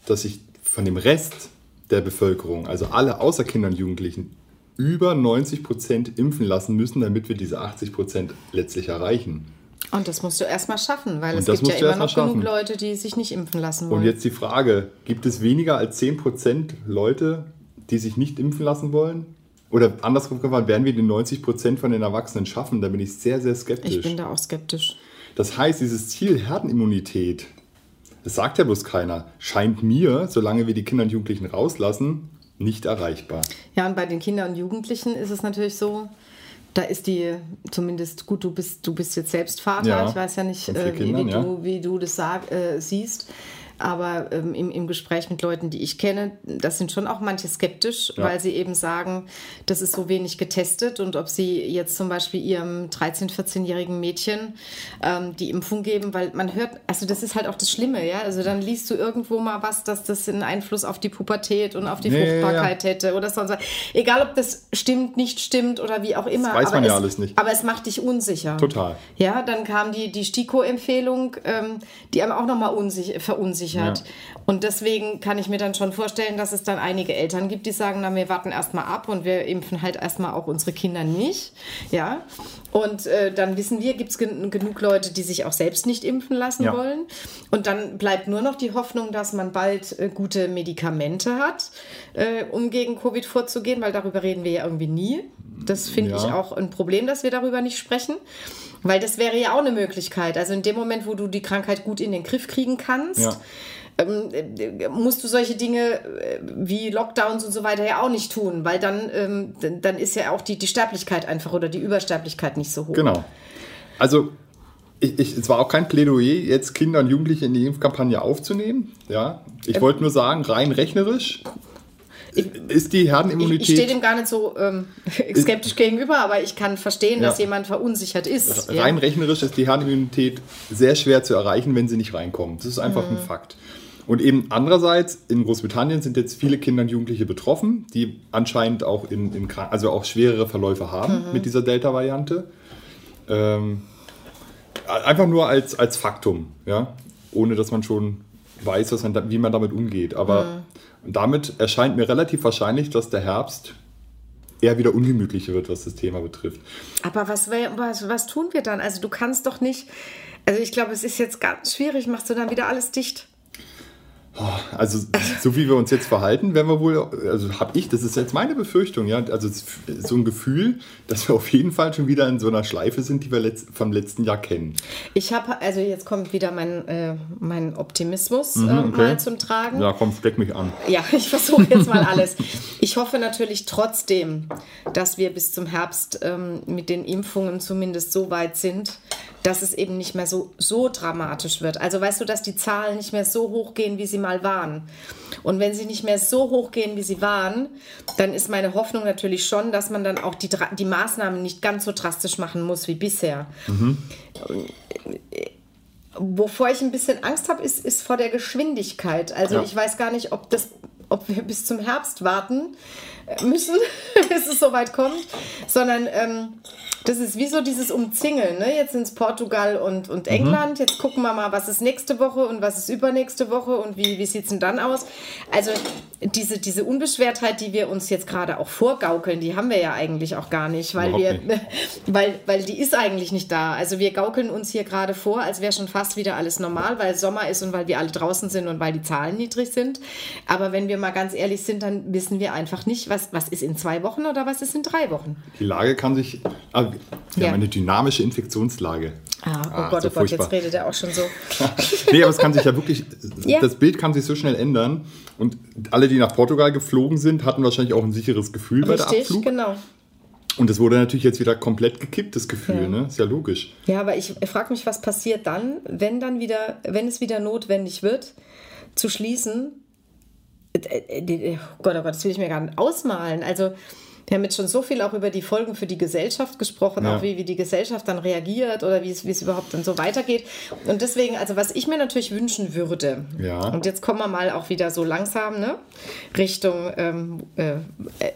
dass sich von dem Rest der Bevölkerung, also alle außer Kinder und Jugendlichen, über 90 Prozent impfen lassen müssen, damit wir diese 80 Prozent letztlich erreichen. Und das musst du erstmal schaffen, weil Und es gibt ja immer noch genug schaffen. Leute, die sich nicht impfen lassen wollen. Und jetzt die Frage, gibt es weniger als 10 Prozent Leute, die sich nicht impfen lassen wollen? Oder andersrum gefragt, werden wir die 90 Prozent von den Erwachsenen schaffen? Da bin ich sehr, sehr skeptisch. ich bin da auch skeptisch. Das heißt, dieses Ziel Herdenimmunität, das sagt ja bloß keiner, scheint mir, solange wir die Kinder und Jugendlichen rauslassen, nicht erreichbar. Ja, und bei den Kindern und Jugendlichen ist es natürlich so, da ist die, zumindest gut, du bist, du bist jetzt selbst Vater, Ja, ich weiß ja nicht, äh, wie, Kindern, wie, ja. du, wie du das sag, äh, siehst. Aber ähm, im, im Gespräch mit Leuten, die ich kenne, das sind schon auch manche skeptisch, Ja. weil sie eben sagen, das ist so wenig getestet und ob sie jetzt zum Beispiel ihrem 13-, 14-jährigen Mädchen ähm, die Impfung geben, weil man hört, also das ist halt auch das Schlimme, ja. Also dann liest du irgendwo mal was, dass das einen Einfluss auf die Pubertät und auf die Ja, ja, ja. Fruchtbarkeit hätte oder sonst was. Egal, ob das stimmt, nicht stimmt oder wie auch immer. weiß aber man ja es, alles nicht. Aber es macht dich unsicher. Total. Ja, dann kam die, die STIKO-Empfehlung, ähm, die einem auch nochmal unsich verunsichert verunsichert. Ja. Und deswegen kann ich mir dann schon vorstellen, dass es dann einige Eltern gibt, die sagen, na, wir warten erstmal ab und wir impfen halt erstmal auch unsere Kinder nicht. Ja. Und äh, dann wissen wir, gibt es gen genug Leute, die sich auch selbst nicht impfen lassen ja. wollen. Und dann bleibt nur noch die Hoffnung, dass man bald äh, gute Medikamente hat, äh, um gegen Covid vorzugehen, weil darüber reden wir ja irgendwie nie. Das finde ja. ich auch ein Problem, dass wir darüber nicht sprechen. Weil das wäre ja auch eine Möglichkeit. Also in dem Moment, wo du die Krankheit gut in den Griff kriegen kannst, ja. ähm, äh, musst du solche Dinge äh, wie Lockdowns und so weiter ja auch nicht tun, weil dann, ähm, dann ist ja auch die, die Sterblichkeit einfach oder die Übersterblichkeit nicht so hoch. Genau. Also ich, ich, es war auch kein Plädoyer, jetzt Kinder und Jugendliche in die Impfkampagne aufzunehmen. Ja, ich ähm, wollte nur sagen, rein rechnerisch ist die Herdenimmunität. Ich, ich stehe dem gar nicht so ähm, skeptisch gegenüber, aber ich kann verstehen, ja. dass jemand verunsichert ist. Rein ja. rechnerisch ist die Herdenimmunität sehr schwer zu erreichen, wenn sie nicht reinkommen. Das ist einfach mhm. ein Fakt. Und eben andererseits, in Großbritannien sind jetzt viele Kinder und Jugendliche betroffen, die anscheinend auch in, in also auch schwerere Verläufe haben mhm. mit dieser Delta-Variante. Ähm, einfach nur als, als Faktum, ja, ohne dass man schon weiß, was man, wie man damit umgeht. Aber mhm. Damit erscheint mir relativ wahrscheinlich, dass der Herbst eher wieder ungemütlicher wird, was das Thema betrifft. Aber was, was, was tun wir dann? Also du kannst doch nicht, also ich glaube, es ist jetzt ganz schwierig, machst du dann wieder alles dicht? Also, so wie wir uns jetzt verhalten, werden wir wohl, also habe ich, das ist jetzt meine Befürchtung, ja, also so ein Gefühl, dass wir auf jeden Fall schon wieder in so einer Schleife sind, die wir letzt, vom letzten Jahr kennen. Ich habe, also jetzt kommt wieder mein, äh, mein Optimismus mhm, äh, okay. mal zum Tragen. Ja, komm, steck mich an. Ja, ich versuche jetzt mal alles. Ich hoffe natürlich trotzdem, dass wir bis zum Herbst ähm, mit den Impfungen zumindest so weit sind, dass es eben nicht mehr so, so dramatisch wird. Also weißt du, dass die Zahlen nicht mehr so hoch gehen, wie sie mal waren. Und wenn sie nicht mehr so hoch gehen, wie sie waren, dann ist meine Hoffnung natürlich schon, dass man dann auch die, die Maßnahmen nicht ganz so drastisch machen muss wie bisher. Mhm. Wovor ich ein bisschen Angst habe, ist, ist vor der Geschwindigkeit. Also ja. ich weiß gar nicht, ob, das, ob wir bis zum Herbst warten müssen, bis es soweit kommt, sondern ähm, das ist wie so dieses Umzingeln. Ne? Jetzt sind es Portugal und, und mhm. England. Mhm. Jetzt gucken wir mal, was ist nächste Woche und was ist übernächste Woche und wie, wie sieht es denn dann aus? Also diese, diese Unbeschwertheit, die wir uns jetzt gerade auch vorgaukeln, die haben wir ja eigentlich auch gar nicht, weil, wir, nicht. weil, weil die ist eigentlich nicht da. Also wir gaukeln uns hier gerade vor, als wäre schon fast wieder alles normal, weil Sommer ist und weil wir alle draußen sind und weil die Zahlen niedrig sind. Aber wenn wir mal ganz ehrlich sind, dann wissen wir einfach nicht, was, was ist in zwei Wochen oder was ist in drei Wochen. Die Lage kann sich, also wir ja. haben eine dynamische Infektionslage. Ah, oh ah, Gott, so oh Gott, furchtbar. jetzt redet er auch schon so. nee, aber es kann sich ja wirklich, ja. das Bild kann sich so schnell ändern. Und alle, die nach Portugal geflogen sind, hatten wahrscheinlich auch ein sicheres Gefühl Richtig, bei der Abflug. genau. Und es wurde natürlich jetzt wieder komplett gekippt, das Gefühl, ja. ne? Ist ja logisch. Ja, aber ich frage mich, was passiert dann, wenn dann wieder, wenn es wieder notwendig wird, zu schließen. Äh, äh, oh Gott, oh Gott, das will ich mir gar nicht ausmalen. Also wir haben jetzt schon so viel auch über die Folgen für die Gesellschaft gesprochen, ja. auch wie, wie die Gesellschaft dann reagiert oder wie es, wie es überhaupt dann so weitergeht. Und deswegen, also was ich mir natürlich wünschen würde, ja. und jetzt kommen wir mal auch wieder so langsam ne, Richtung, ähm, äh,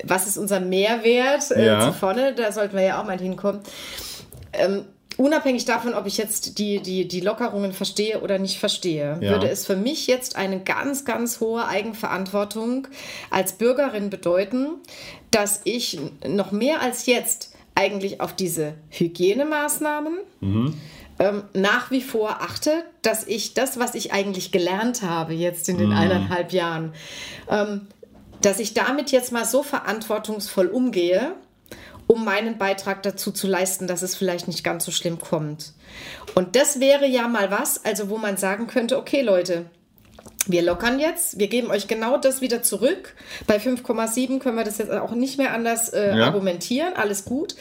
was ist unser Mehrwert äh, ja. zu vorne, da sollten wir ja auch mal hinkommen. Ähm, unabhängig davon, ob ich jetzt die, die, die Lockerungen verstehe oder nicht verstehe, ja. würde es für mich jetzt eine ganz, ganz hohe Eigenverantwortung als Bürgerin bedeuten, dass ich noch mehr als jetzt eigentlich auf diese Hygienemaßnahmen mhm. ähm, nach wie vor achte, dass ich das, was ich eigentlich gelernt habe jetzt in den mhm. eineinhalb Jahren, ähm, dass ich damit jetzt mal so verantwortungsvoll umgehe, um meinen Beitrag dazu zu leisten, dass es vielleicht nicht ganz so schlimm kommt. Und das wäre ja mal was, also wo man sagen könnte, okay Leute, wir lockern jetzt, wir geben euch genau das wieder zurück. Bei 5,7 können wir das jetzt auch nicht mehr anders äh, ja. argumentieren, alles gut.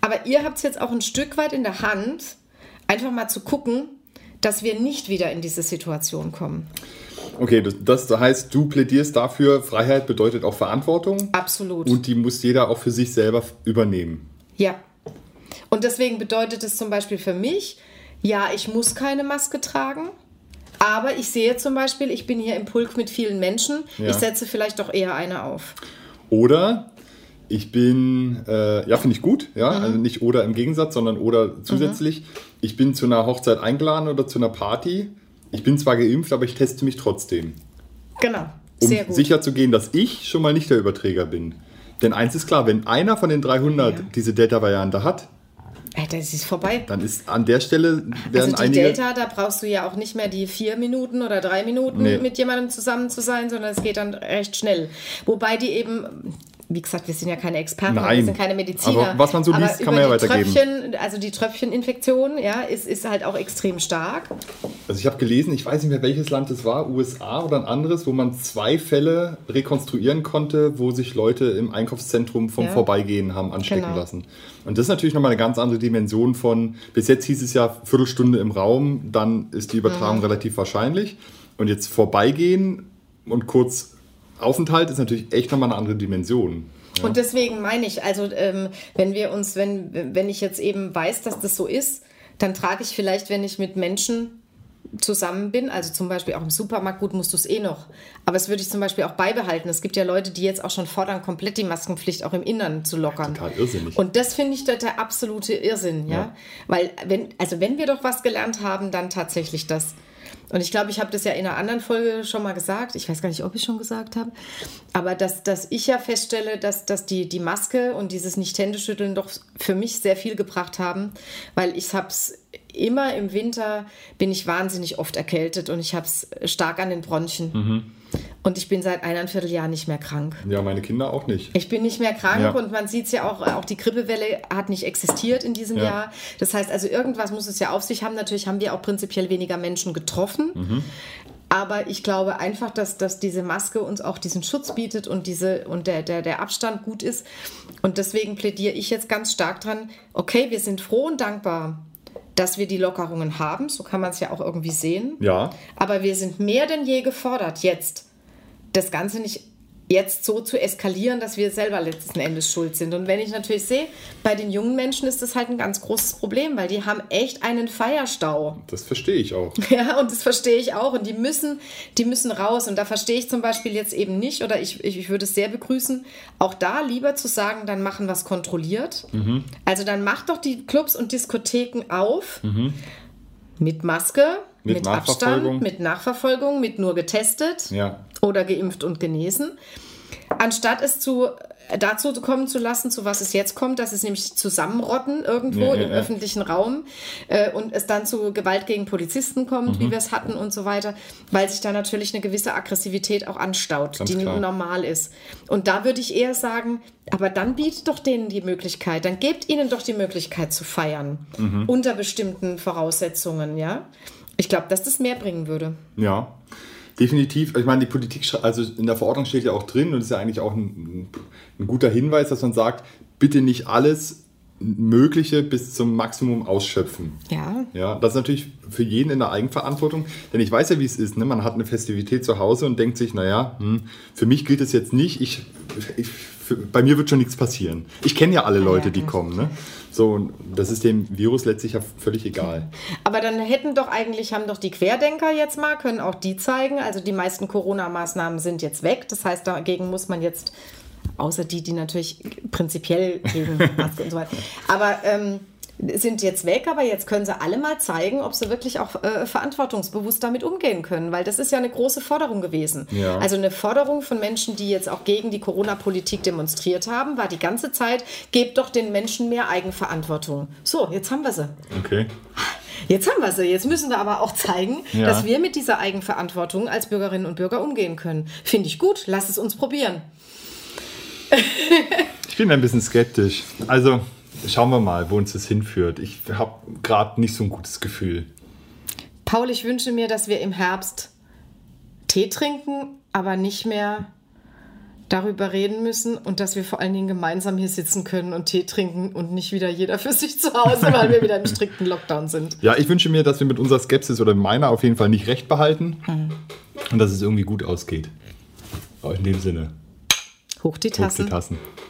Aber ihr habt es jetzt auch ein Stück weit in der Hand, einfach mal zu gucken, dass wir nicht wieder in diese Situation kommen. Okay, das, das, heißt, du plädierst dafür, Freiheit bedeutet auch Verantwortung. Absolut. Und die muss jeder auch für sich selber übernehmen. Ja. Und deswegen bedeutet es zum Beispiel für mich, ja, ich muss keine Maske tragen. Aber ich sehe zum Beispiel, ich bin hier im Pulk mit vielen Menschen. Ja. Ich setze vielleicht doch eher eine auf. Oder ich bin, äh, ja, finde ich gut, ja, mhm. also nicht oder im Gegensatz, sondern oder zusätzlich. Mhm. Ich bin zu einer Hochzeit eingeladen oder zu einer Party ich bin zwar geimpft, aber ich teste mich trotzdem. Genau. Um Sehr gut. sicher zu gehen, dass ich schon mal nicht der Überträger bin. Denn eins ist klar, wenn einer von den 300 Ja. diese Delta-Variante hat, das ist vorbei. dann ist an der Stelle werden Also die. Delta, da brauchst du ja auch nicht mehr die vier Minuten oder drei Minuten Nee. mit jemandem zusammen zu sein, sondern es geht dann recht schnell. Wobei die eben, wie gesagt, wir sind ja keine Experten, Nein. wir sind keine Mediziner. Aber was man so liest, kann man ja weitergeben. Tröpfchen, also die Tröpfcheninfektion, ja, ist, ist halt auch extrem stark. Also ich habe gelesen, ich weiß nicht mehr welches Land es war, USA oder ein anderes, wo man zwei Fälle rekonstruieren konnte, wo sich Leute im Einkaufszentrum vom Ja. Vorbeigehen haben anstecken Genau. lassen. Und das ist natürlich nochmal eine ganz andere Dimension von, bis jetzt hieß es ja Viertelstunde im Raum, dann ist die Übertragung Mhm. relativ wahrscheinlich. Und jetzt vorbeigehen und kurz Aufenthalt ist natürlich echt nochmal eine andere Dimension. Und deswegen meine ich, also ähm, wenn wir uns, wenn, wenn ich jetzt eben weiß, dass das so ist, dann trage ich vielleicht, wenn ich mit Menschen zusammen bin, also zum Beispiel auch im Supermarkt, gut, musst du es eh noch. Aber das würde ich zum Beispiel auch beibehalten. Es gibt ja Leute, die jetzt auch schon fordern, komplett die Maskenpflicht auch im Innern zu lockern. Total irrsinnig. Und das finde ich da der absolute Irrsinn, ja. Ja. Weil, wenn, also wenn wir doch was gelernt haben, dann tatsächlich das. Und ich glaube, ich habe das ja in einer anderen Folge schon mal gesagt. Ich weiß gar nicht, ob ich schon gesagt habe. Aber dass, dass ich ja feststelle, dass, dass die, die Maske und dieses Nicht-Händeschütteln doch für mich sehr viel gebracht haben. Weil ich habe es immer im Winter, bin ich wahnsinnig oft erkältet und ich habe es stark an den Bronchien. Und ich bin seit eineinviertel Jahr nicht mehr krank. Ja, meine Kinder auch nicht. Ich bin nicht mehr krank Ja. und man sieht es ja auch, auch die Grippewelle hat nicht existiert in diesem Ja. Jahr. Das heißt also, irgendwas muss es ja auf sich haben. Natürlich haben wir auch prinzipiell weniger Menschen getroffen. Mhm. Aber ich glaube einfach, dass, dass diese Maske uns auch diesen Schutz bietet und, diese, und der, der, der Abstand gut ist. Und deswegen plädiere ich jetzt ganz stark dran, okay, wir sind froh und dankbar, dass wir die Lockerungen haben. So kann man es ja auch irgendwie sehen. Ja, Aber wir sind mehr denn je gefordert, jetzt das Ganze nicht jetzt so zu eskalieren, dass wir selber letzten Endes schuld sind. Und wenn ich natürlich sehe, bei den jungen Menschen ist das halt ein ganz großes Problem, weil die haben echt einen Feierstau. das verstehe ich auch. Ja, und das verstehe ich auch. Und die müssen, die müssen raus. Und da verstehe ich zum Beispiel jetzt eben nicht, oder ich, ich, ich würde es sehr begrüßen, auch da lieber zu sagen, dann machen wir es kontrolliert. Also dann macht doch die Clubs und Diskotheken auf mit Maske, Mit mit. Abstand, mit Nachverfolgung, mit nur getestet Ja. oder geimpft und genesen. Anstatt es zu, dazu kommen zu lassen, zu was es jetzt kommt, dass es nämlich zusammenrotten irgendwo Ja, ja, im ja. öffentlichen Raum äh, und es dann zu Gewalt gegen Polizisten kommt, Mhm. wie wir es hatten und so weiter, weil sich da natürlich eine gewisse Aggressivität auch anstaut, Ganz die klar. normal ist. Und da würde ich eher sagen, aber dann bietet doch denen die Möglichkeit, dann gebt ihnen doch die Möglichkeit zu feiern Mhm. unter bestimmten Voraussetzungen, ja. Ich glaube, dass das mehr bringen würde. Ja, definitiv. Ich meine, die Politik, also in der Verordnung steht ja auch drin und ist ja eigentlich auch ein, ein guter Hinweis, dass man sagt, bitte nicht alles Mögliche bis zum Maximum ausschöpfen. Ja, Ja, das ist natürlich für jeden in der Eigenverantwortung, denn ich weiß ja, wie es ist. Ne? Man hat eine Festivität zu Hause und denkt sich, naja, hm, für mich gilt es jetzt nicht, ich, ich, für, bei mir wird schon nichts passieren. Ich kenne ja alle Leute, die kommen. Ne? So, und das ist dem Virus letztlich ja völlig egal. Aber dann hätten doch eigentlich, haben doch die Querdenker jetzt mal, können auch die zeigen. Also die meisten Corona-Maßnahmen sind jetzt weg. Das heißt, dagegen muss man jetzt, außer die, die natürlich prinzipiell gegen Maske und so weiter, aber ähm, sind jetzt weg, aber jetzt können sie alle mal zeigen, ob sie wirklich auch äh, verantwortungsbewusst damit umgehen können, weil das ist ja eine große Forderung gewesen. Ja. Also eine Forderung von Menschen, die jetzt auch gegen die Corona-Politik demonstriert haben, war die ganze Zeit, gebt doch den Menschen mehr Eigenverantwortung. So, jetzt haben wir sie. Okay. Jetzt haben wir sie. Jetzt müssen wir aber auch zeigen, Ja. dass wir mit dieser Eigenverantwortung als Bürgerinnen und Bürger umgehen können. Finde ich gut. Lass es uns probieren. Ich bin ein bisschen skeptisch. Also schauen wir mal, wo uns das hinführt. Ich habe gerade nicht so ein gutes Gefühl. Paul, ich wünsche mir, dass wir im Herbst Tee trinken, aber nicht mehr darüber reden müssen und dass wir vor allen Dingen gemeinsam hier sitzen können und Tee trinken und nicht wieder jeder für sich zu Hause, weil wir wieder im strikten Lockdown sind. Ja, ich wünsche mir, dass wir mit unserer Skepsis oder meiner auf jeden Fall nicht recht behalten und dass es irgendwie gut ausgeht. Aber in dem Sinne, Hoch die Tassen. Tassen. Tassen.